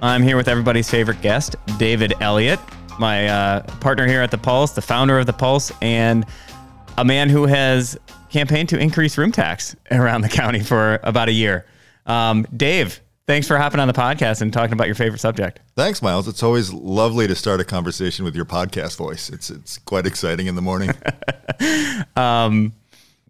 I'm here with everybody's favorite guest, David Eliot, my uh, partner here at the Pulse, the founder of the Pulse, and a man who has campaigned to increase room tax around the county for about a year. Um, Dave, thanks for hopping on the podcast and talking about your favorite subject. Thanks, Myles. It's always lovely to start a conversation with your podcast voice. It's it's quite exciting in the morning. Um,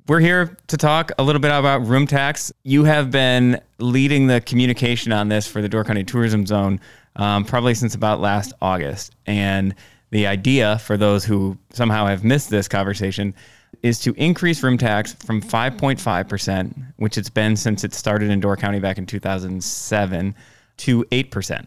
we're here to talk a little bit about room tax. You have been leading the communication on this for the Door County Tourism Zone um, probably since about last August. And the idea for those who somehow have missed this conversation is to increase room tax from 5.5%, which it's been since it started in Door County back in 2007, to 8%.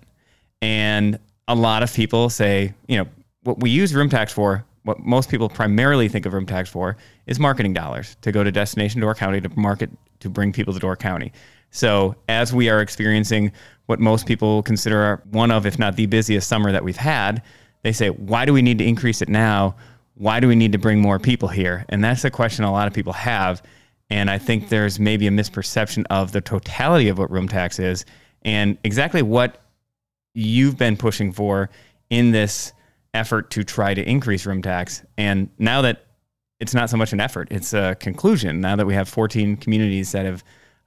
And a lot of people say, you know, what we use room tax for, what most people primarily think of room tax for, is marketing dollars to go to Destination Door County to market to bring people to Door County. So as we are experiencing what most people consider one of, if not the busiest summer that we've had, they say, why do we need to increase it now? Why do we need to bring more people here? And that's a question a lot of people have. And I think mm-hmm. there's maybe a misperception of the totality of what room tax is and exactly what you've been pushing for in this effort to try to increase room tax. And now that it's not so much an effort, it's a conclusion. Now that we have 14 communities that have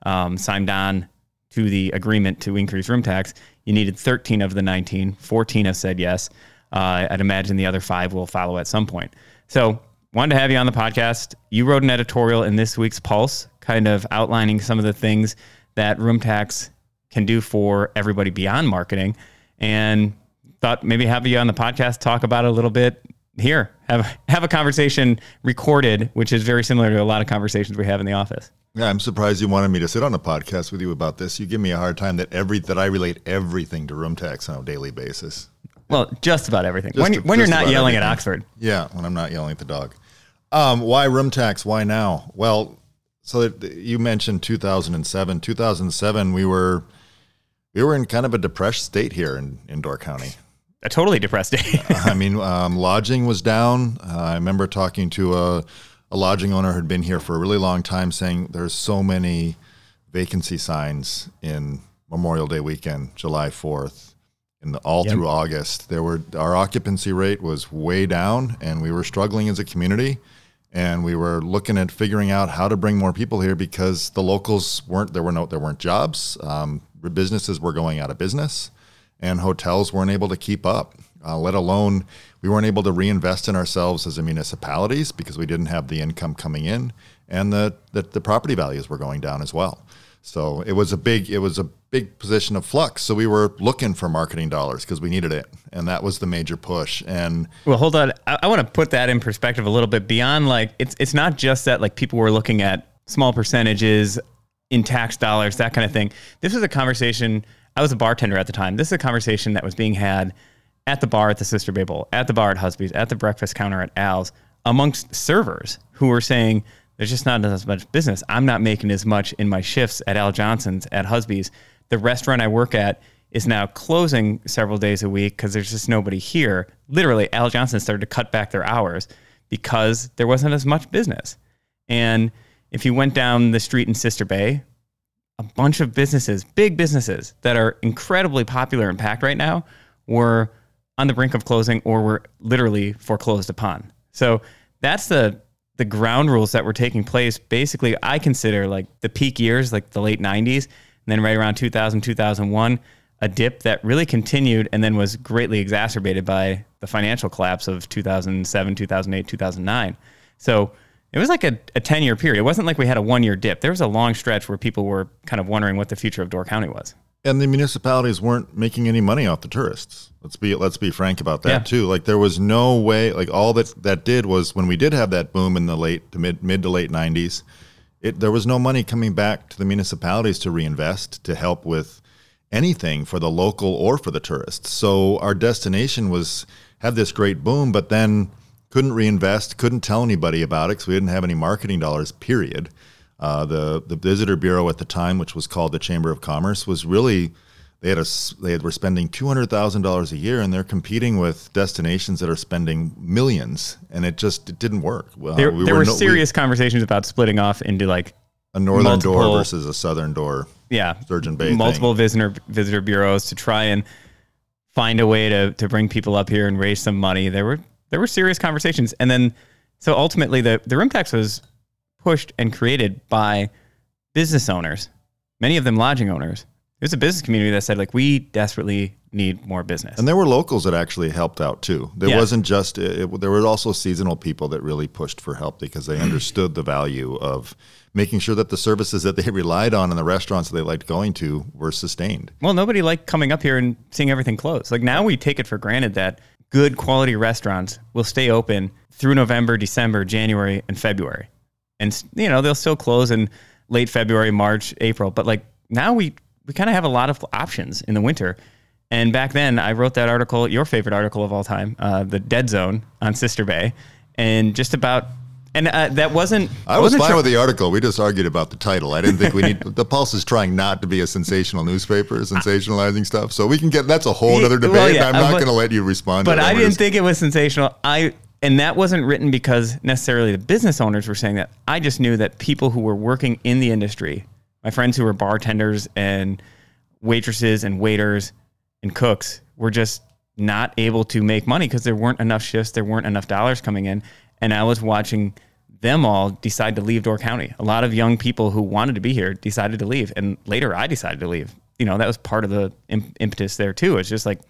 um, signed on to the agreement to increase room tax, you needed 13 of the 19. 14 have said yes. Uh, I'd imagine the other five will follow at some point. So, wanted to have you on the podcast. You wrote an editorial in this week's Pulse, kind of outlining some of the things that room tax can do for everybody beyond marketing. And thought maybe have you on the podcast talk about it a little bit here. Have have a conversation recorded, which is very similar to a lot of conversations we have in the office. yeah, I'm surprised you wanted me to sit on a podcast with you about this. You give me a hard time that every that I relate everything to room tax on a daily basis. Well, just about everything. Just when to- when you're not yelling at. Oxford. Yeah, when I'm not yelling at the dog. Um, why room tax? Why now? Well, so that you mentioned 2007. 2007, we were we were in kind of a depressed state here in, in Door County. A totally depressed day. I mean, um, lodging was down. Uh, I remember talking to a, a lodging owner who had been here for a really long time, saying there's so many vacancy signs in Memorial Day weekend, July 4th, and all Yep. through August. There were our occupancy rate was way down, and we were struggling as a community. And we were looking at figuring out how to bring more people here because the locals weren't there were no there weren't jobs. Um, businesses were going out of business and hotels weren't able to keep up, uh, let alone we weren't able to reinvest in ourselves as a municipalities because we didn't have the income coming in, and the, the the property values were going down as well. So it was a big it was a big position of flux. So we were looking for marketing dollars because we needed it, and that was the major push. And Well, hold on. I, I want to put that in perspective a little bit beyond like it's it's not just that like people were looking at small percentages in tax dollars, that kind of thing. This was a conversation. I was a bartender at the time. This is a conversation that was being had at the bar at the Sister Bay Bowl, at the bar at Husby's, at the breakfast counter at Al's, amongst servers who were saying there's just not as much business. I'm not making as much in my shifts at Al Johnson's, at Husby's. The restaurant I work at is now closing several days a week because there's just nobody here. Literally, Al Johnson started to cut back their hours because there wasn't as much business. And if you went down the street in Sister Bay, a bunch of businesses, big businesses that are incredibly popular and packed right now, were on the brink of closing or were literally foreclosed upon. So that's the the ground rules that were taking place. Basically, I consider like the peak years, like the late 90s, and then right around 2000, 2001, a dip that really continued and then was greatly exacerbated by the financial collapse of 2007, 2008, 2009. So it was like a, a 10 year period. It wasn't like we had a one year dip. There was a long stretch where people were kind of wondering what the future of Door County was. and the municipalities weren't making any money off the tourists. Let's be let's be frank about that Yeah. too. Like there was no way. Like all that that did was when we did have that boom in the late to mid mid to late nineties, it there was no money coming back to the municipalities to reinvest to help with anything for the local or for the tourists. So our destination was had this great boom, but then couldn't reinvest, couldn't tell anybody about it because we didn't have any marketing dollars. Period. Uh, the the visitor bureau at the time, which was called the Chamber of Commerce, was really they had a they had, were spending two hundred thousand dollars a year, and they're competing with destinations that are spending millions, and it just it didn't work. Well, there, we there were, were no, serious we, conversations about splitting off into like a northern multiple, door versus a southern door. Yeah, Sturgeon Bay. Multiple thing. visitor visitor bureaus to try and find a way to to bring people up here and raise some money. There were there were serious conversations, and then so ultimately the the room tax was pushed and created by business owners, many of them lodging owners. It was a business community that said like we desperately need more business. And there were locals that actually helped out too. There yeah. wasn't just it, there were also seasonal people that really pushed for help because they understood the value of making sure that the services that they relied on in the restaurants that they liked going to were sustained. Well, nobody liked coming up here and seeing everything closed. Like now we take it for granted that good quality restaurants will stay open through November, December, January, and February. And you know, they'll still close in late February, March, April, but like now we we kind of have a lot of options in the winter. And back then, I wrote that article, your favorite article of all time, uh, the Dead Zone on Sister Bay, and just about and uh, that wasn't. I was fine with the article. We just argued about the title. I didn't think we need. the Pulse is trying not to be a sensational newspaper, sensationalizing stuff. So we can get. That's a whole other debate. Well, yeah, I'm not going to let you respond. But I didn't just, think it was sensational. I and that wasn't written because necessarily the business owners were saying that. I just knew that people who were working in the industry, my friends who were bartenders and waitresses and waiters and cooks, were just not able to make money because there weren't enough shifts, there weren't enough dollars coming in and I was watching them all decide to leave Door County. A lot of young people who wanted to be here decided to leave, and later I decided to leave. You know, that was part of the impetus there too. It's just like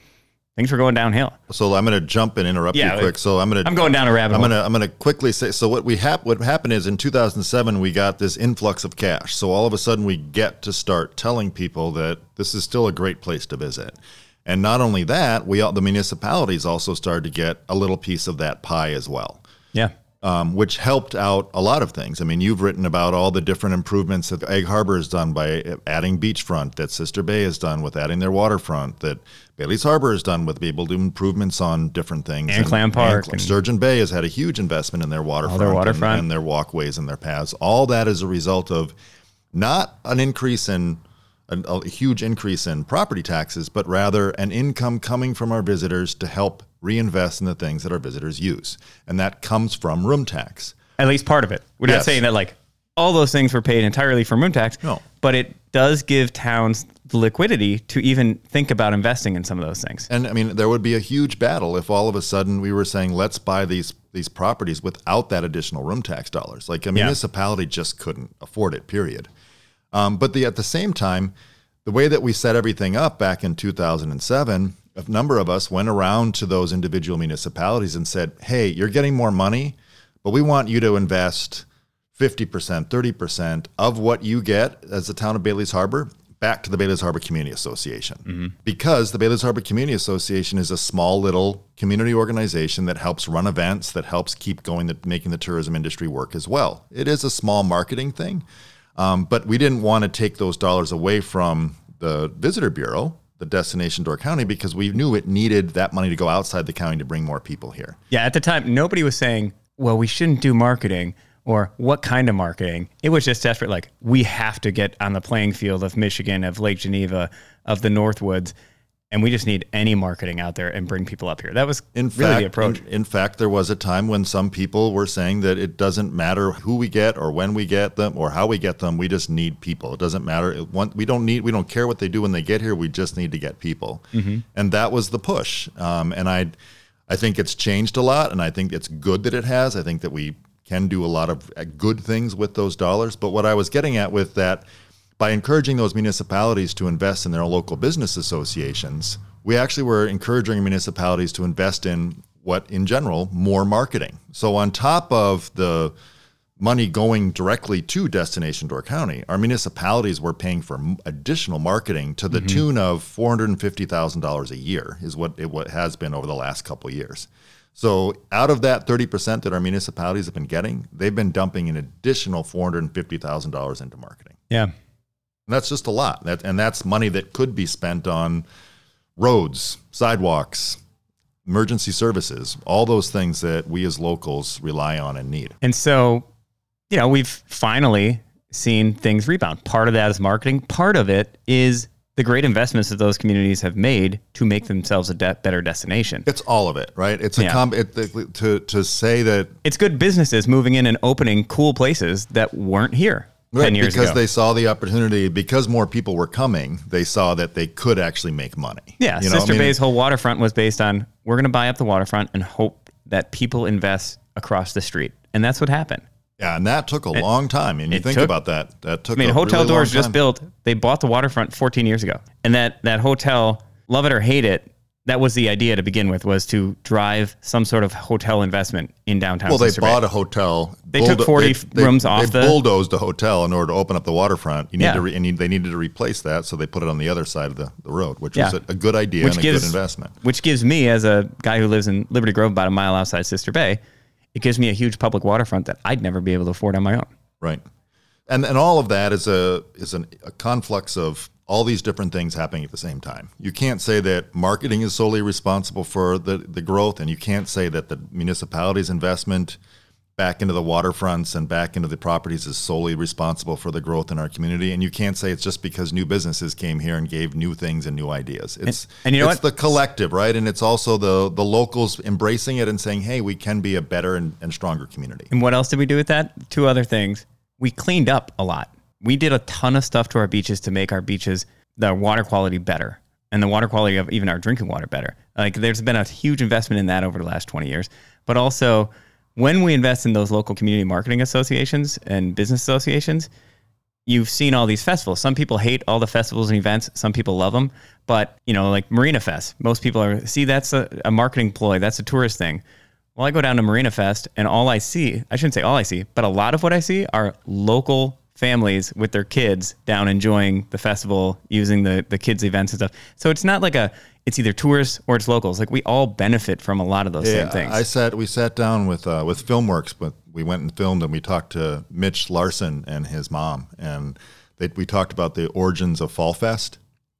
things were going downhill. So I'm going to jump and interrupt yeah, you quick. So I'm going to I'm going down a rabbit I'm going to I'm going to quickly say so what we hap- what happened is in 2007 we got this influx of cash. So all of a sudden we get to start telling people that this is still a great place to visit. And not only that, we all, the municipalities also started to get a little piece of that pie as well. Yeah. Um, which helped out a lot of things. I mean, you've written about all the different improvements that Egg Harbor has done by adding beachfront, that Sister Bay has done with adding their waterfront, that Bailey's Harbor has done with being able to improvements on different things. And, and Clam Park. And Sturgeon Bay has had a huge investment in their waterfront, their waterfront. And, and their walkways and their paths. All that is a result of not an increase in a, a huge increase in property taxes, but rather an income coming from our visitors to help reinvest in the things that our visitors use. And that comes from room tax. At least part of it. We're yes. not saying that like all those things were paid entirely from room tax. No. But it does give towns the liquidity to even think about investing in some of those things. And I mean, there would be a huge battle if all of a sudden we were saying, let's buy these these properties without that additional room tax dollars. Like a municipality just couldn't afford it, period. Um, but the, at the same time, the way that we set everything up back in 2007 a number of us went around to those individual municipalities and said, hey, you're getting more money, but we want you to invest 50%, 30% of what you get as the town of Bailey's Harbor back to the Bailey's Harbor Community Association. Mm-hmm. Because the Bailey's Harbor Community Association is a small little community organization that helps run events, that helps keep going, the, making the tourism industry work as well. It is a small marketing thing, um, but we didn't want to take those dollars away from the Visitor Bureau the destination Door County because we knew it needed that money to go outside the county to bring more people here. Yeah, at the time, nobody was saying, well, we shouldn't do marketing or what kind of marketing. It was just desperate, like, we have to get on the playing field of Michigan, of Lake Geneva, of the Northwoods and we just need any marketing out there and bring people up here. That was in really fact, the approach. In, in, fact, there was a time when some people were saying that it doesn't matter who we get or when we get them or how we get them. We just need people. It doesn't matter. It, we don't need. We don't care what they do when they get here. We just need to get people. Mm-hmm. And that was the push. Um, and I, I think it's changed a lot, and I think it's good that it has. I think that we can do a lot of uh, good things with those dollars. But what I was getting at with that by encouraging those municipalities to invest in their local business associations, we actually were encouraging municipalities to invest in what, in general, more marketing. So, on top of the money going directly to Destination Door County, our municipalities were paying for additional marketing to the mm-hmm. tune of $450,000 a year, is what it what has been over the last couple of years. So, out of that 30% that our municipalities have been getting, they've been dumping an additional $450,000 into marketing. Yeah. And that's just a lot. That and that's money that could be spent on roads, sidewalks, emergency services, all those things that we as locals rely on and need. And so, you know, we've finally seen things rebound. Part of that is marketing. Part of it is the great investments that those communities have made to make themselves a de- better destination. It's all of it, right? It's a Yeah. com- it, the- to to say that It's good businesses moving in and opening cool places that weren't here 10 Right, years because ago. they saw the opportunity because more people were coming they saw that they could actually make money yeah, You know, I Sister mean, Bay's whole waterfront was based on we're going to buy up the waterfront and hope that people invest across the street. And that's what happened. yeah and that took a long time and you think took- about that that took I mean, Hotel really Doors just built. They bought the waterfront 14 years ago, and that that hotel, love it or hate it, that was the idea to begin with, was to drive some sort of hotel investment in downtown. well they Sister Bay. bought a hotel They took 40 rooms off they the- bulldozed a hotel in order to open up the waterfront you need Yeah. to re, they needed to replace that so they put it on the other side of the, the road which Yeah. was a, a good idea Which and a good investment which gives me, as a guy who lives in Liberty Grove, about a mile outside Sister Bay, it gives me a huge public waterfront that I'd never be able to afford on my own. Right. And and all of that is a is an, a conflux of all these different things happening at the same time. You can't say that marketing is solely responsible for the, the growth, and you can't say that the municipality's investment back into the waterfronts and back into the properties is solely responsible for the growth in our community. And you can't say it's just because new businesses came here and gave new things and new ideas. It's and you know it's what? the collective, right? And it's also the the locals embracing it and saying, hey, we can be a better and, and stronger community. And what else did we do with that? Two other things. We cleaned up a lot. We did a ton of stuff to our beaches to make our beaches, the water quality better and the water quality of even our drinking water better. Like there's been a huge investment in that over the last 20 years. But also, when we invest in those local community marketing associations and business associations, you've seen all these festivals. Some people hate all the festivals and events. Some people love them. But, you know, like Marina Fest, most people are, see, that's a, a marketing ploy. That's a tourist thing. Well, I go down to Marina Fest and all I see, I shouldn't say all I see, but a lot of what I see are local families with their kids down enjoying the festival, using the, the kids' events and stuff. So it's not like a, it's either tourists or it's locals. Like we all benefit from a lot of those same things. I sat. We sat down with uh, with FilmWorks, but we went and filmed, and we talked to Mitch Larson and his mom, and they, we talked about the origins of Fall Fest,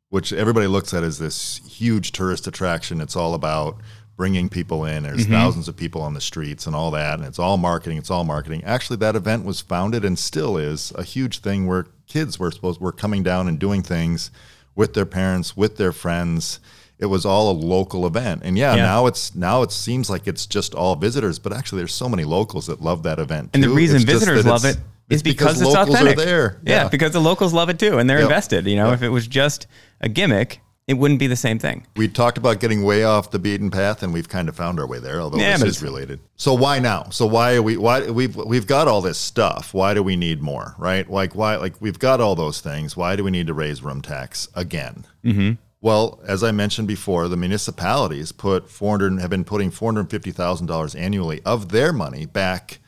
which everybody looks at as this huge tourist attraction. It's all about bringing people in. There's mm-hmm. thousands of people on the streets and all that, and it's all marketing. It's all marketing. Actually, that event was founded and still is a huge thing where kids were supposed were coming down and doing things with their parents, with their friends. It was all a local event, and yeah, Yeah. now it's now it seems like it's just all visitors, but actually there's so many locals that love that event. and the reason It's visitors love it's- it is because, it's locals authentic. are there. Yeah, because the locals love it too and they're Yep. invested. You know, Yep. if it was just a gimmick, it wouldn't be the same thing. we talked about getting way off the beaten path, and we've kind of found our way there. Although Yeah, this is related. So why now? So why are we? Why we've we've got all this stuff? Why do we need more? Right? Like why? Like we've got all those things. Why do we need to raise room tax again? Mm-hmm. Well, as I mentioned before, the municipalities put four hundred have been putting four hundred fifty thousand dollars annually of their money back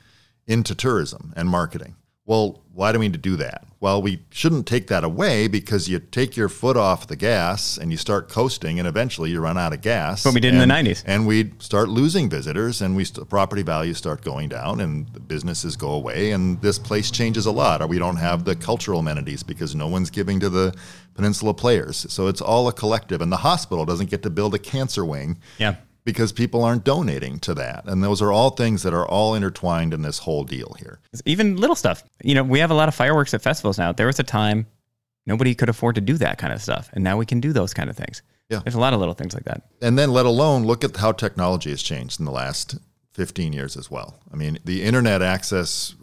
into tourism and marketing. Well, why do we need to do that? Well, we shouldn't take that away because you take your foot off the gas and you start coasting, and eventually you run out of gas. what we did in the 90s. and we start losing visitors, and we st- property values start going down, and the businesses go away, and this place changes a lot. Or we don't have the cultural amenities because no one's giving to the peninsula players. So it's all a collective, and the hospital doesn't get to build a cancer wing Yeah. Because people aren't donating to that. And those are all things that are all intertwined in this whole deal here. Even little stuff. You know, we have a lot of fireworks at festivals now. There was a time nobody could afford to do that kind of stuff. And now we can do those kind of things. Yeah. There's a lot of little things like that. And then, let alone look at how technology has changed in the last 15 years as well. I mean, the internet access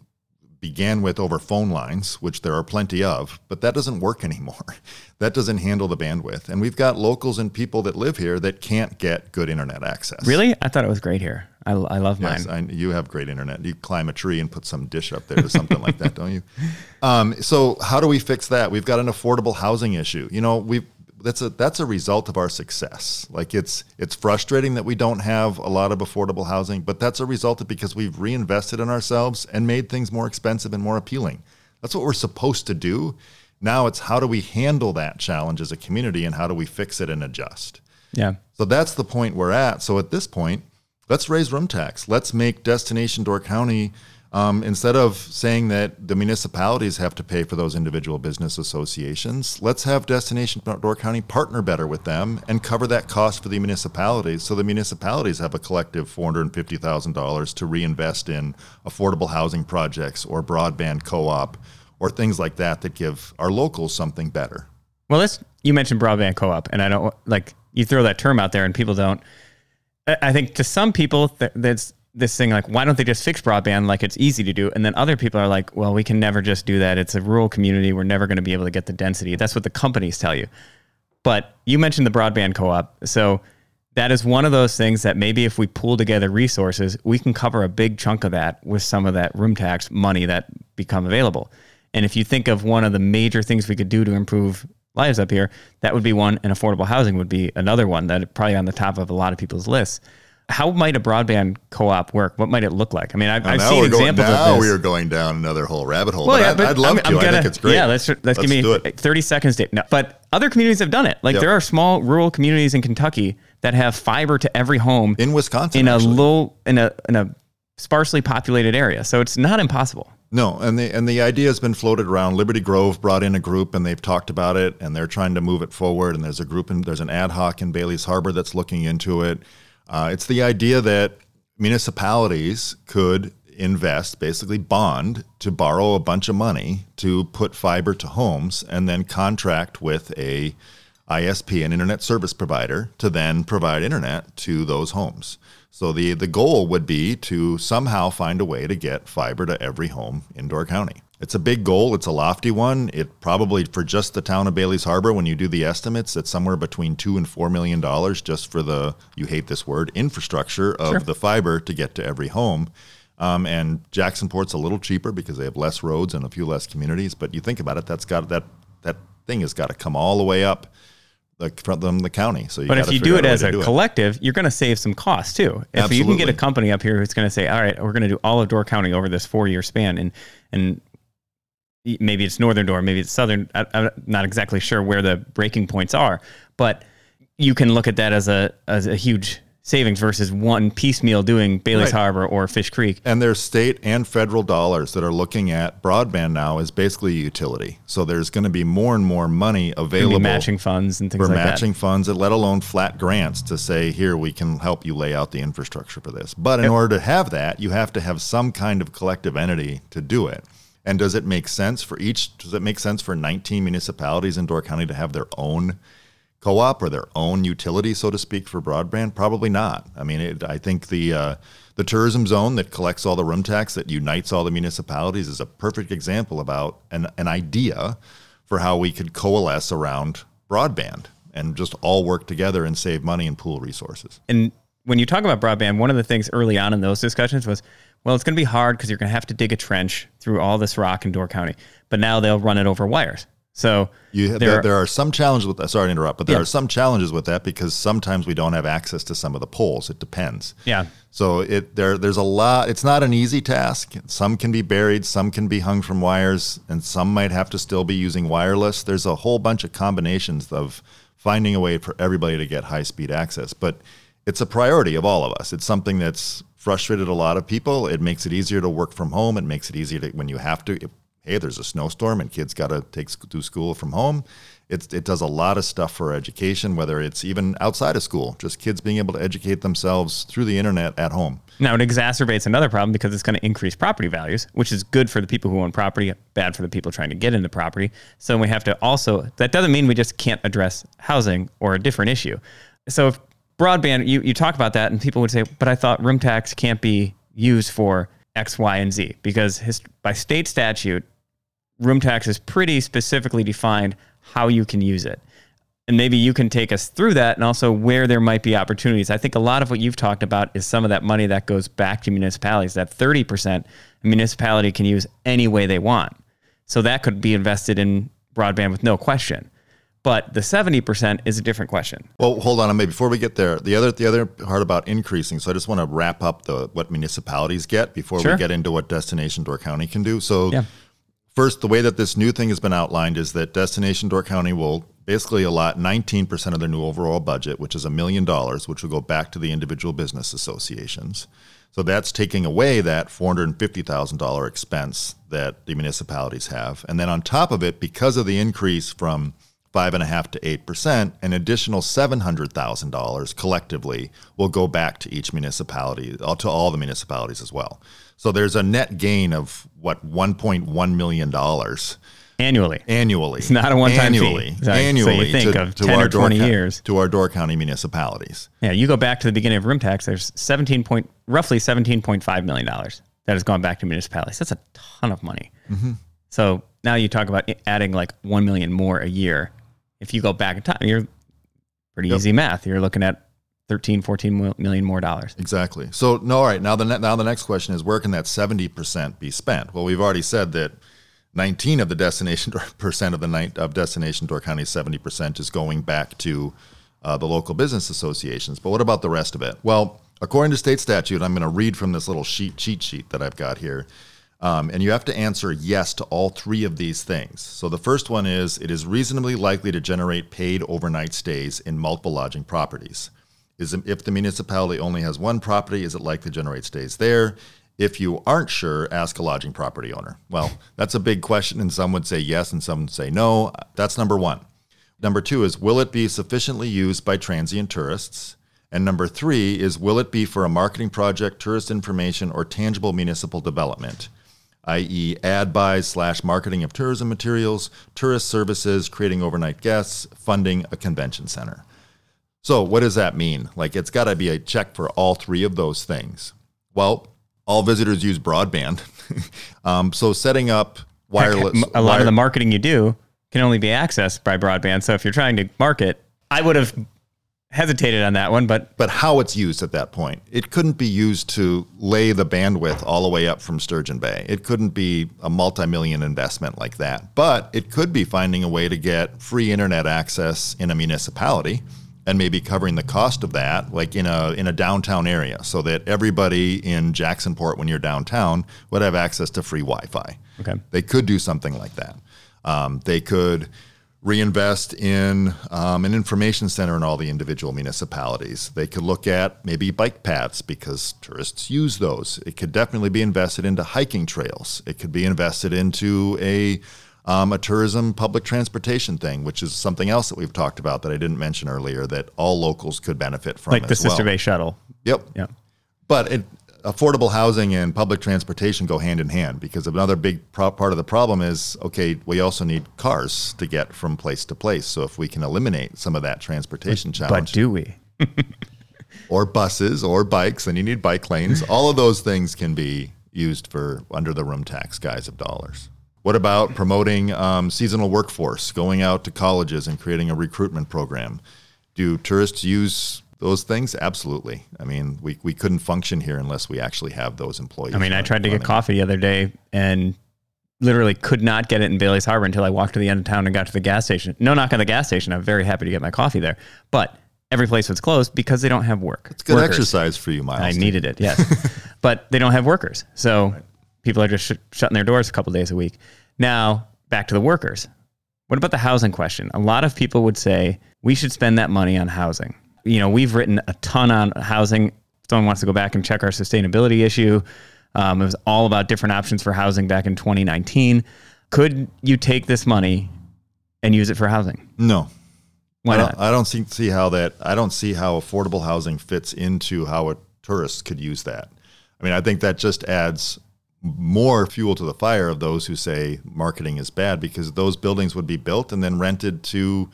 began with over phone lines, which there are plenty of, but that doesn't work anymore. That doesn't handle the bandwidth. And we've got locals and people that live here that can't get good internet access. Really? I thought it was great here. I, I love mine. Yes, I, you have great internet. You climb a tree and put some dish up there or something like that, don't you? Um, so how do we fix that? We've got an affordable housing issue. You know, we that's a that's a result of our success. Like it's it's frustrating that we don't have a lot of affordable housing, but that's a result of because we've reinvested in ourselves and made things more expensive and more appealing. That's what we're supposed to do. Now it's how do we handle that challenge as a community and how do we fix it and adjust? yeah. So that's the point we're at. So at this point, let's raise room tax. Let's make Destination Door County Um, instead of saying that the municipalities have to pay for those individual business associations, let's have Destination Door County partner better with them and cover that cost for the municipalities so the municipalities have a collective $450,000 to reinvest in affordable housing projects or broadband co op or things like that that give our locals something better. Well, let's, you mentioned broadband co op, and I don't like you throw that term out there and people don't. I think to some people, th- that's this thing like, why don't they just fix broadband like it's easy to do? And then other people are like, well, we can never just do that. It's a rural community. We're never going to be able to get the density. That's what the companies tell you. But you mentioned the broadband co op. So that is one of those things that maybe if we pool together resources, we can cover a big chunk of that with some of that room tax money that become available. And if you think of one of the major things we could do to improve lives up here, that would be one, and affordable housing would be another one that probably on the top of a lot of people's lists. How might a broadband co-op work? What might it look like? I mean, I've, I've seen examples going, of now this. we are going down another whole rabbit hole. Well, but, yeah, but I'd, I'd love I'm, to. I'm gonna, I think it's great. Yeah, let's let's, let's give me 30 seconds. To, no, but other communities have done it. Like yep. there are small rural communities in Kentucky that have fiber to every home in Wisconsin in actually. a low in a in a sparsely populated area. So it's not impossible. No, and the and the idea has been floated around. Liberty Grove brought in a group, and they've talked about it, and they're trying to move it forward. And there's a group, and there's an ad hoc in Bailey's Harbor that's looking into it. Uh, it's the idea that municipalities could invest, basically bond, to borrow a bunch of money to put fiber to homes, and then contract with a ISP, an internet service provider, to then provide internet to those homes. So the, the goal would be to somehow find a way to get fiber to every home in Door County. It's a big goal. It's a lofty one. It probably for just the town of Bailey's Harbor, when you do the estimates, it's somewhere between two and four million dollars just for the you hate this word infrastructure of sure. the fiber to get to every home. Um, and Jacksonport's a little cheaper because they have less roads and a few less communities. But you think about it, that's got that that thing has got to come all the way up the, from the county. So, but if you do it as a collective, it. you're going to save some costs too. If Absolutely. you can get a company up here who's going to say, "All right, we're going to do all of Door County over this four year span," and and maybe it's Northern Door, maybe it's Southern. I, am not exactly sure where the breaking points are, but you can look at that as a as a huge savings versus one piecemeal doing Bailey's right. Harbor or Fish Creek. And there's state and federal dollars that are looking at broadband now as basically a utility. So there's going to be more and more money available matching funds and things for like matching that. funds, let alone flat grants to say here we can help you lay out the infrastructure for this. But in yep. order to have that, you have to have some kind of collective entity to do it. And does it make sense for each? Does it make sense for 19 municipalities in Door County to have their own? co-op or their own utility, so to speak, for broadband? Probably not. I mean, it, I think the uh, the tourism zone that collects all the room tax that unites all the municipalities is a perfect example about an, an idea for how we could coalesce around broadband and just all work together and save money and pool resources. And when you talk about broadband, one of the things early on in those discussions was, well, it's going to be hard because you're going to have to dig a trench through all this rock in Door County. But now they'll run it over wires. So you, there, there, are some challenges with that. Sorry to interrupt, but there yeah. are some challenges with that because sometimes we don't have access to some of the poles. It depends. Yeah. So it there there's a lot. It's not an easy task. Some can be buried, some can be hung from wires, and some might have to still be using wireless. There's a whole bunch of combinations of finding a way for everybody to get high speed access. But it's a priority of all of us. It's something that's frustrated a lot of people. It makes it easier to work from home. It makes it easier to when you have to hey, there's a snowstorm and kids got to take do school from home. It, it does a lot of stuff for education, whether it's even outside of school, just kids being able to educate themselves through the internet at home. Now, it exacerbates another problem because it's going to increase property values, which is good for the people who own property, bad for the people trying to get into property. So we have to also, that doesn't mean we just can't address housing or a different issue. So if broadband, you, you talk about that and people would say, but I thought room tax can't be used for X, Y, and Z because his, by state statute, room tax is pretty specifically defined how you can use it. And maybe you can take us through that and also where there might be opportunities. I think a lot of what you've talked about is some of that money that goes back to municipalities. That 30% a municipality can use any way they want. So that could be invested in broadband with no question. But the 70% is a different question. Well, hold on, maybe before we get there, the other the other part about increasing. So I just want to wrap up the what municipalities get before sure. we get into what Destination Door County can do. So yeah. First, the way that this new thing has been outlined is that Destination Door County will basically allot 19% of their new overall budget, which is a million dollars, which will go back to the individual business associations. So that's taking away that $450,000 expense that the municipalities have. And then on top of it, because of the increase from five and a half to eight percent, an additional seven hundred thousand dollars collectively will go back to each municipality, uh, to all the municipalities as well. So there's a net gain of what 1.1 million dollars annually. Annually, it's not a one-time annually, fee. So, annually. so you think to, of to ten or twenty Door, years to our Door County municipalities. Yeah, you go back to the beginning of room tax. There's seventeen point, roughly seventeen point five million dollars that has gone back to municipalities. That's a ton of money. Mm-hmm. So now you talk about adding like one million more a year. If you go back in time, you're pretty Yep. easy math. You're looking at 13, 14 mil- million more dollars. Exactly. So no, all right. Now the ne- now the next question is where can that seventy percent be spent? Well, we've already said that nineteen of the destination percent of the night of destination Door County seventy percent is going back to uh, the local business associations. But what about the rest of it? Well, according to state statute, I'm going to read from this little sheet cheat sheet that I've got here. Um, and you have to answer yes to all three of these things. So the first one is it is reasonably likely to generate paid overnight stays in multiple lodging properties. Is if the municipality only has one property, is it likely to generate stays there? If you aren't sure, ask a lodging property owner. Well, that's a big question, and some would say yes, and some would say no. That's number one. Number two is will it be sufficiently used by transient tourists? And number three is will it be for a marketing project, tourist information, or tangible municipal development? i.e., ad buys slash marketing of tourism materials, tourist services, creating overnight guests, funding a convention center. So, what does that mean? Like, it's got to be a check for all three of those things. Well, all visitors use broadband. um, so, setting up wireless. A lot wire- of the marketing you do can only be accessed by broadband. So if you're trying to market, I would have hesitated on that one, but but how it's used at that point. It couldn't be used to lay the bandwidth all the way up from Sturgeon Bay. It couldn't be a multi-million investment like that. But it could be finding a way to get free internet access in a municipality and maybe covering the cost of that like in a in a downtown area so that everybody in Jacksonport when you're downtown would have access to free Wi-Fi. Okay. They could do something like that. Um, they could reinvest in um, an information center in all the individual municipalities. They could look at maybe bike paths because tourists use those. It could definitely be invested into hiking trails. It could be invested into a um, a tourism public transportation thing, which is something else that we've talked about that I didn't mention earlier that all locals could benefit from. like the as well. Sister Bay shuttle. Yep. Yeah. But it, affordable housing and public transportation go hand in hand because another big pro- part of the problem is okay, we also need cars to get from place to place. So if we can eliminate some of that transportation But challenge, but do we? or buses or bikes, and you need bike lanes, all of those things can be used for under the room tax guise of dollars. What about promoting um, seasonal workforce, going out to colleges and creating a recruitment program? Do tourists use those things? Absolutely. I mean, we, we couldn't function here unless we actually have those employees. I mean, I tried to get coffee the other day and literally could not get it in Bailey's Harbor until I walked to the end of town and got to the gas station. No knock on the gas station. I'm very happy to get my coffee there. But every place was closed because they don't have work. It's good workers. exercise for you, Myles. I needed it, yes. but they don't have workers. So people are just sh- shutting their doors a couple days a week. Now, back to the workers. What about the housing question? A lot of people would say we should spend that money on housing. You know, we've written a ton on housing. If someone wants to go back and check our sustainability issue, um, it was all about different options for housing back in 2019. Could you take this money and use it for housing? No. Why I don't, not? I don't see, see how that. I don't see how affordable housing fits into how a tourist could use that. I mean, I think that just adds more fuel to the fire of those who say marketing is bad because those buildings would be built and then rented to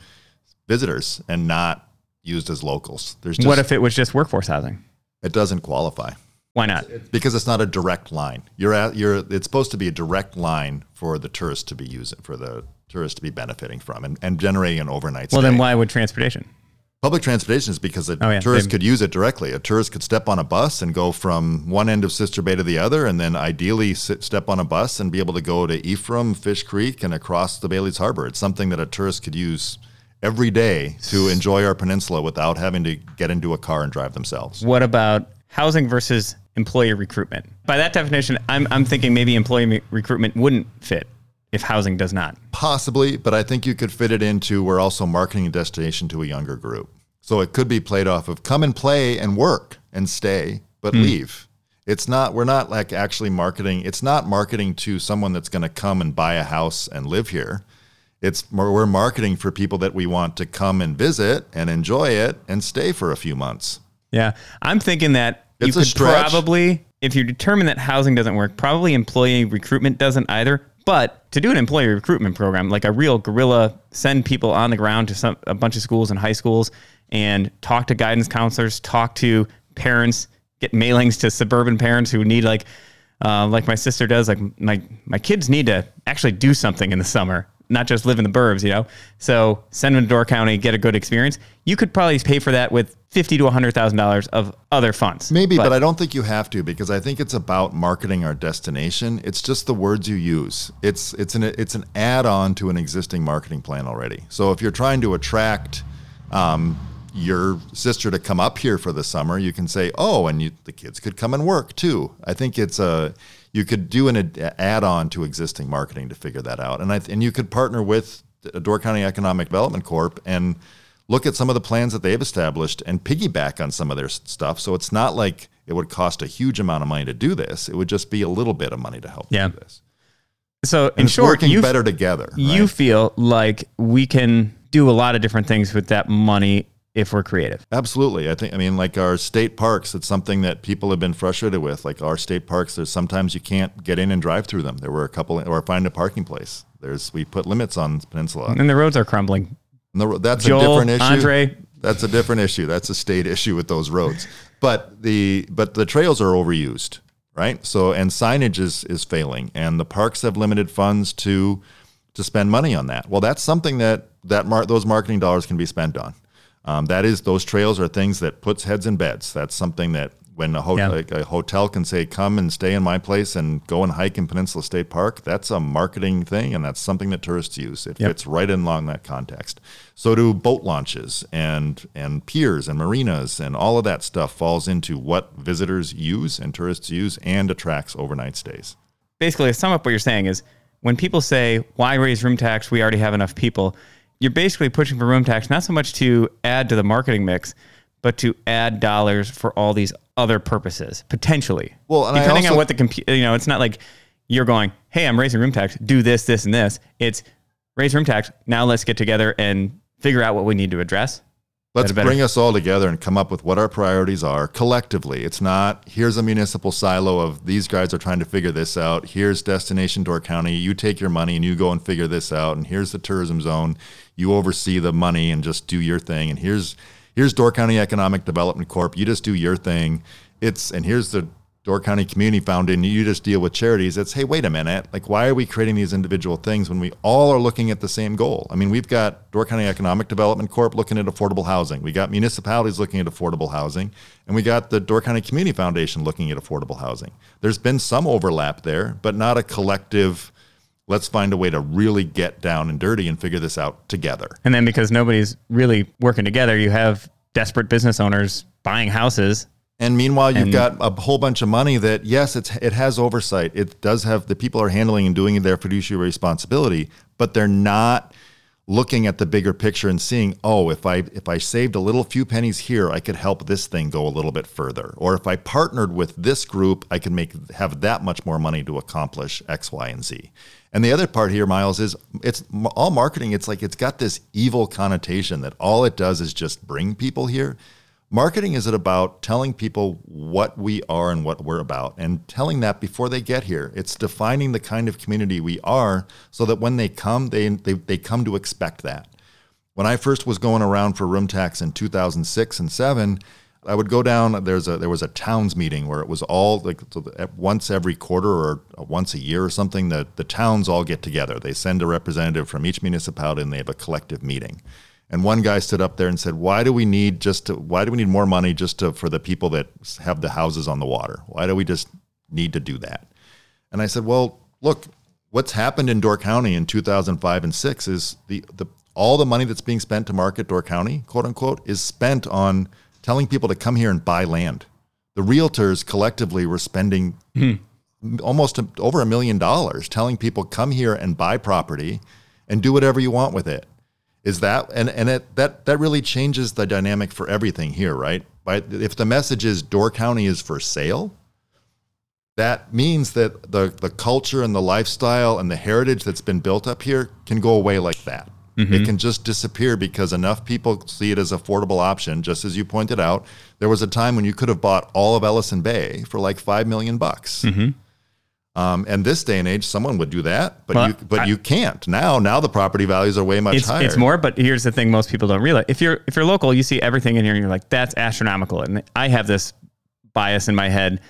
visitors and not used as locals. There's just, what if it was just workforce housing? it doesn't qualify Why not? because it's not a direct line. You're at you're it's supposed to be a direct line for the tourist to be using for the tourist to be benefiting from and, and generating an overnight Well, stay. then why would transportation? Public transportation is because a Oh, yeah. tourist They- could use it directly. A tourist could step on a bus and go from one end of Sister Bay to the other, and then ideally sit, step on a bus and be able to go to Ephraim, Fish Creek, and across the Bailey's Harbor. It's something that a tourist could use every day to enjoy our peninsula without having to get into a car and drive themselves. What about housing versus employee recruitment? By that definition, I'm, I'm thinking maybe employee me- recruitment wouldn't fit if housing does not. Possibly, but I think you could fit it into we're also marketing a destination to a younger group. So it could be played off of come and play and work and stay, but hmm. leave. It's not, we're not like actually marketing. It's not marketing to someone that's going to come and buy a house and live here. It's more, we're marketing for people that we want to come and visit and enjoy it and stay for a few months. Yeah. I'm thinking that It's you could stretch. probably, if you determine that housing doesn't work, probably employee recruitment doesn't either. But to do an employee recruitment program, like a real guerrilla, send people on the ground to some a bunch of schools and high schools and talk to guidance counselors, talk to parents, get mailings to suburban parents who need like uh, like my sister does. Like my my kids need to actually do something in the summer, not just live in the burbs, you know. So send them to Door County, get a good experience. You could probably pay for that with fifty to hundred thousand dollars of other funds. Maybe, but, I don't think you have to because I think it's about marketing our destination. It's just the words you use. It's it's an it's an add-on to an existing marketing plan already. So if you're trying to attract um, your sister to come up here for the summer, you can say, "Oh, and you, the kids could come and work too." I think it's a you could do an add-on to existing marketing to figure that out, and I and you could partner with Door County Economic Development Corp and look at some of the plans that they've established and piggyback on some of their stuff. So it's not like it would cost a huge amount of money to do this. It would just be a little bit of money to help Yeah. do this. So in And it's short, working you better together. you feel like we can do a lot of different things with that money if we're creative. Absolutely. I think, I mean, like our state parks, it's something that people have been frustrated with. Like our state parks, there's sometimes you can't get in and drive through them. There were a couple, or find a parking place. There's, we put limits on Peninsula. And the roads are crumbling. The, that's Joel, a different issue. Andre. That's a different issue. That's a state issue with those roads. But the but the trails are overused, right? So and signage is is failing, and the parks have limited funds to to spend money on that. Well, that's something that that mar- those marketing dollars can be spent on. Um, that is, those trails are things that puts heads in beds. That's something that when a, ho- Yeah. like a hotel can say, "Come and stay in my place and go and hike in Peninsula State Park," that's a marketing thing, and that's something that tourists use. It Yep. fits right in along that context. So do boat launches and and piers and marinas and all of that stuff falls into what visitors use and tourists use and attracts overnight stays. Basically, to sum up what you're saying is when people say, why raise room tax? We already have enough people. You're basically pushing for room tax, not so much to add to the marketing mix, but to add dollars for all these other purposes, potentially. Well, depending on what the compu- you know, it's not like you're going, hey, I'm raising room tax, do this, this, and this. It's raise room tax. Now let's get together and figure out what we need to address. Let's Better, better. bring us all together and come up with what our priorities are collectively. It's not here's a municipal silo of these guys are trying to figure this out. Here's Destination Door County. You take your money and you go and figure this out. And here's the tourism zone. You oversee the money and just do your thing. And here's here's Door County Economic Development Corp. You just do your thing. It's and here's the Door County Community Foundation, you just deal with charities. It's, hey, wait a minute. Like, why are we creating these individual things when we all are looking at the same goal? I mean, we've got Door County Economic Development Corp looking at affordable housing. We got municipalities looking at affordable housing. And we got the Door County Community Foundation looking at affordable housing. There's been some overlap there, but not a collective, let's find a way to really get down and dirty and figure this out together. And then because nobody's really working together, you have desperate business owners buying houses. And meanwhile, you've And- got a whole bunch of money that, yes, it's it has oversight. It does have the people are handling and doing their fiduciary responsibility, but they're not looking at the bigger picture and seeing, oh, if I if I saved a little few pennies here, I could help this thing go a little bit further. Or if I partnered with this group, I could make have that much more money to accomplish X, Y, and Z. And the other part here, Myles, is it's all marketing. It's like it's got this evil connotation that all it does is just bring people here. Marketing is it about telling people what we are and what we're about and telling that before they get here. It's defining the kind of community we are so that when they come, they, they, they come to expect that. When I first was going around for room tax in 2006 and 7, I would go down there's a there was a towns meeting where it was all like so the- once every quarter or once a year or something that the towns all get together. They send a representative from each municipality and they have a collective meeting. And one guy stood up there and said, "Why do we need just to, why do we need more money just to, for the people that have the houses on the water? Why do we just need to do that?" And I said, "Well, look, what's happened in Door County in 2005 and 6 is the the all the money that's being spent to market Door County, quote unquote, is spent on telling people to come here and buy land. The realtors collectively were spending hmm. almost over a million dollars telling people come here and buy property and do whatever you want with it. Is that and and it, that that really changes the dynamic for everything here, right? But if the message is Door County is for sale, that means that the the culture and the lifestyle and the heritage that's been built up here can go away like that. Mm-hmm. It can just disappear because enough people see it as affordable option. Just as you pointed out, there was a time when you could have bought all of Ellison Bay for like five million bucks. Mm-hmm. Um, and this day and age, someone would do that, but well, you but I, you can't now. Now the property values are way much it's, higher. It's more, but here's the thing: most people don't realize. If you're if you're local, you see everything in here, and you're like, "That's astronomical." And I have this bias in my head,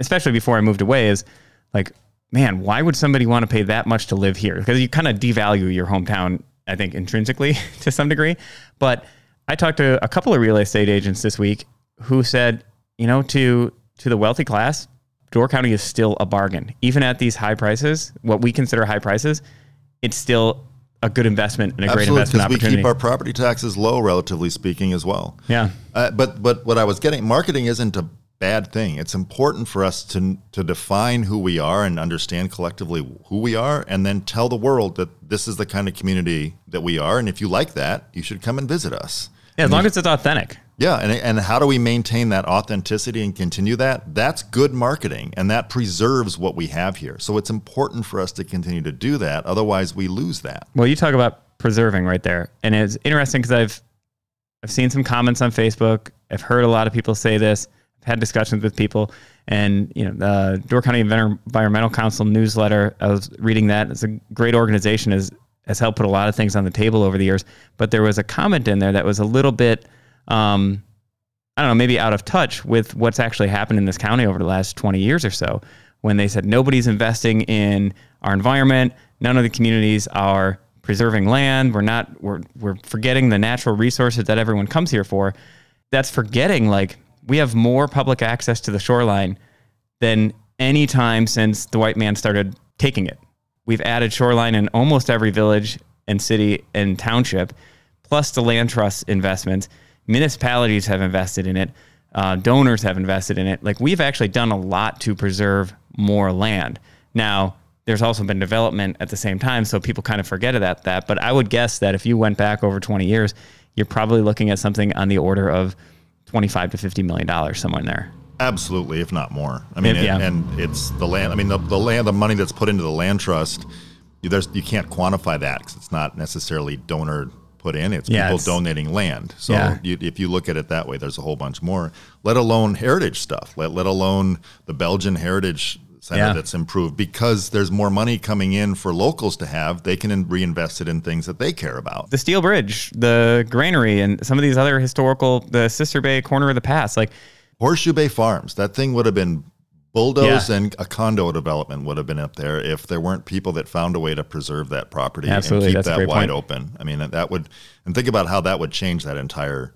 especially before I moved away, is like, man, why would somebody want to pay that much to live here? Because you kind of devalue your hometown, I think, intrinsically to some degree. But I talked to a couple of real estate agents this week who said, you know, to to the wealthy class, Door County is still a bargain. Even at these high prices, what we consider high prices, it's still a good investment and a Absolutely, great investment opportunity. we keep our property taxes low, relatively speaking, as well. Yeah. Uh, but but what I was getting, marketing isn't a bad thing. It's important for us to to define who we are and understand collectively who we are, and then tell the world that this is the kind of community that we are. And if you like that, you should come and visit us. Yeah, as long as it's authentic. Yeah, and and how do we maintain that authenticity and continue that? That's good marketing, and that preserves what we have here. So it's important for us to continue to do that. Otherwise, we lose that. Well, you talk about preserving right there, and it's interesting because I've I've seen some comments on Facebook. I've heard a lot of people say this. I've had discussions with people, and you know, the Door County Environmental Council newsletter. I was reading that. It's a great organization. has has helped put a lot of things on the table over the years. But there was a comment in there that was a little bit um, I don't know, maybe out of touch with what's actually happened in this county over the last 20 years or so when they said nobody's investing in our environment, none of the communities are preserving land, we're not we're we're forgetting the natural resources that everyone comes here for. That's forgetting like we have more public access to the shoreline than any time since the white man started taking it. We've added shoreline in almost every village and city and township, plus the land trust investments municipalities have invested in it, uh, donors have invested in it. Like we've actually done a lot to preserve more land. Now, there's also been development at the same time, so people kind of forget about that. But I would guess that if you went back over 20 years, you're probably looking at something on the order of 25 to 50 million dollars somewhere in there. Absolutely, if not more. I mean, yeah. it, and it's the land. I mean, the, the land, the money that's put into the land trust. There's you can't quantify that because it's not necessarily donor put in. It's yeah, people it's, donating land. So yeah. you, if you look at it that way, there's a whole bunch more. Let alone heritage stuff. Let let alone the Belgian heritage center yeah. that's improved because there's more money coming in for locals to have. They can reinvest it in things that they care about. The Steel Bridge, the granary, and some of these other historical, the Sister Bay corner of the past, like. Horseshoe Bay Farms. That thing would have been bulldoze yeah. and a condo development would have been up there if there weren't people that found a way to preserve that property Absolutely. and keep That's that wide point. open. I mean, that would and think about how that would change that entire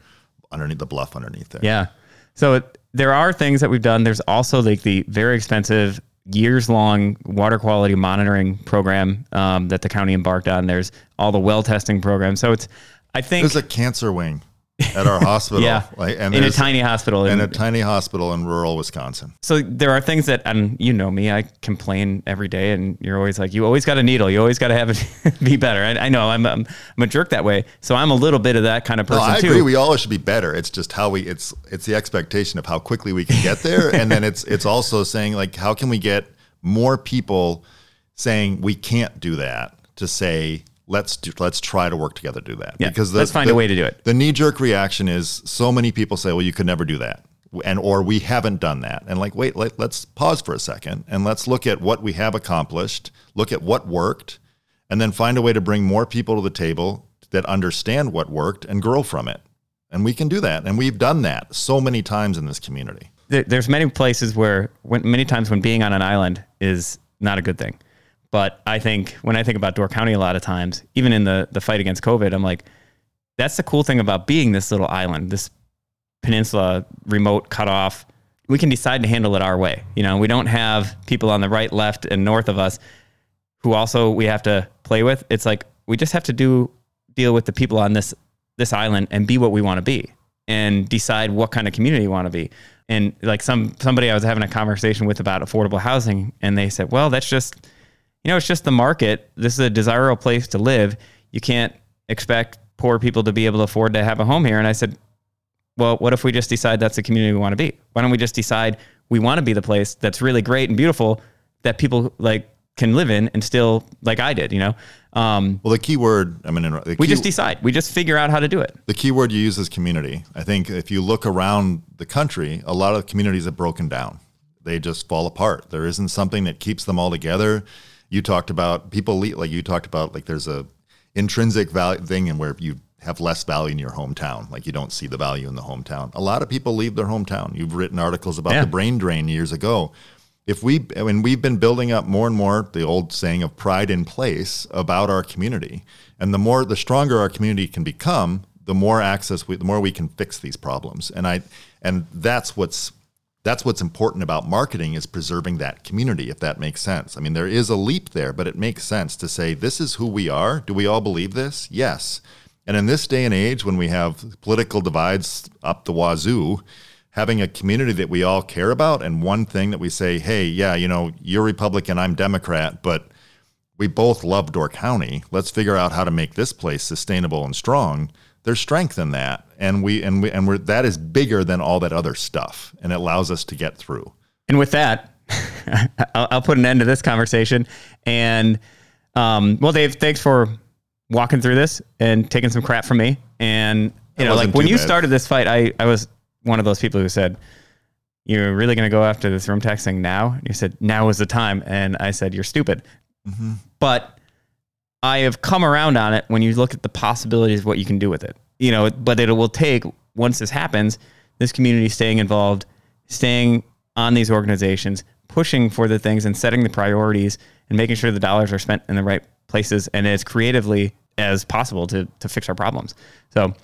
underneath the bluff underneath there. Yeah. So it, there are things that we've done. There's also like the very expensive years long water quality monitoring program um, that the county embarked on. There's all the well testing programs. So it's I think there's a cancer wing at our hospital. yeah, like, and in a tiny hospital. In, in, a tiny hospital in rural Wisconsin. So there are things that, and you know me, I complain every day, and you're always like, you always got a needle, you always got to have it be better. I, I know I'm, I'm, I'm a jerk that way, so I'm a little bit of that kind of person no, I too. agree. We all should be better. It's just how we. It's it's the expectation of how quickly we can get there, and then it's it's also saying like, how can we get more people saying we can't do that to say let's do, let's try to work together to do that. Yeah, because the, let's find the, a way to do it. The knee jerk reaction is so many people say, well, you could never do that. And or we haven't done that. And like, wait, let, let's pause for a second and let's look at what we have accomplished, look at what worked, and then find a way to bring more people to the table that understand what worked and grow from it. And we can do that. And we've done that so many times in this community. There's many places where, when, many times when being on an island is not a good thing. But I think when I think about Door County a lot of times, even in the the fight against COVID, I'm like, that's the cool thing about being this little island, this peninsula, remote, cut off. We can decide to handle it our way. You know, we don't have people on the right, left, and north of us who also we have to play with. It's like we just have to do deal with the people on this this island and be what we want to be and decide what kind of community we want to be. And like some somebody I was having a conversation with about affordable housing, and they said, "Well, that's just, you know, it's just the market. This is a desirable place to live. You can't expect poor people to be able to afford to have a home here." And I said, "Well, what if we just decide that's the community we want to be? Why don't we just decide we want to be the place that's really great and beautiful that people like can live in and still like I did, you know?" Um, Well, the key word, I mean, we just decide. We just figure out how to do it. the key word you use is community. I think if you look around the country, a lot of communities have broken down. They just fall apart. There isn't something that keeps them all together. You talked about people leave, like you talked about like there's a intrinsic value thing and where you have less value in your hometown. Like you don't see the value in the hometown. A lot of people leave their hometown. You've written articles about Yeah. the brain drain years ago. If we when we've been building up more and more the old saying of pride in place about our community, and the more the stronger our community can become, the more access we, the more we can fix these problems. And I and that's what's that's what's important about marketing is preserving that community if that makes sense. I mean there is a leap there but it makes sense to say this is who we are. Do we all believe this? Yes. And in this day and age when we have political divides up the wazoo having a community that we all care about and one thing that we say hey yeah you know you're republican i'm democrat but we both love Door County. Let's figure out how to make this place sustainable and strong. There's strength in that, and we and we and we're that is bigger than all that other stuff, and it allows us to get through. And with that, I'll, I'll put an end to this conversation. And um, well, Dave, thanks for walking through this and taking some crap from me. And you know, like when you bad. started this fight, I I was one of those people who said. You're really going to go after this room tax thing now? And you said, now is the time. And I said, you're stupid. But I have come around on it when you look at the possibilities of what you can do with it. You know, but it will take once this happens, this community staying involved, staying on these organizations, pushing for the things and setting the priorities and making sure the dollars are spent in the right places and as creatively as possible to to fix our problems. So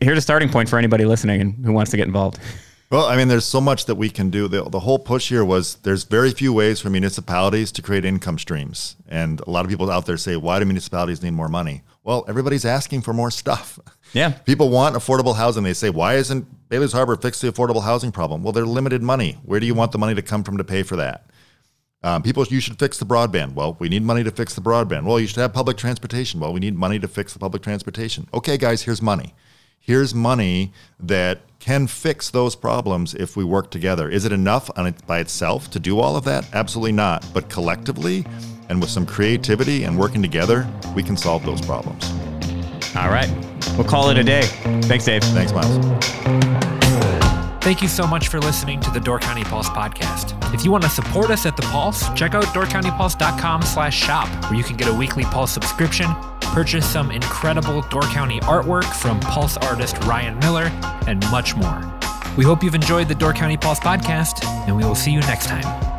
here's a starting point for anybody listening and who wants to get involved. Well, I mean, there's so much that we can do. The, the whole push here was there's very few ways for municipalities to create income streams. And a lot of people out there say, why do municipalities need more money? Well, everybody's asking for more stuff. Yeah. People want affordable housing. They say, why isn't Bailey's Harbor fix the affordable housing problem? Well, they're limited money. Where do you want the money to come from to pay for that? Um, people, you should fix the broadband. Well, we need money to fix the broadband. Well, you should have public transportation. Well, we need money to fix the public transportation. Okay, guys, here's money. Here's money that can fix those problems if we work together. Is it enough on it by itself to do all of that? Absolutely not. But collectively and with some creativity and working together, we can solve those problems. All right. We'll call it a day. Thanks, Dave. Thanks, Myles. Thank you so much for listening to the Door County Pulse podcast. If you want to support us at the Pulse, check out doorcountypulse.com slash shop, where you can get a weekly Pulse subscription, purchase some incredible Door County artwork from Pulse artist Ryan Miller, and much more. We hope you've enjoyed the Door County Pulse podcast, and we will see you next time.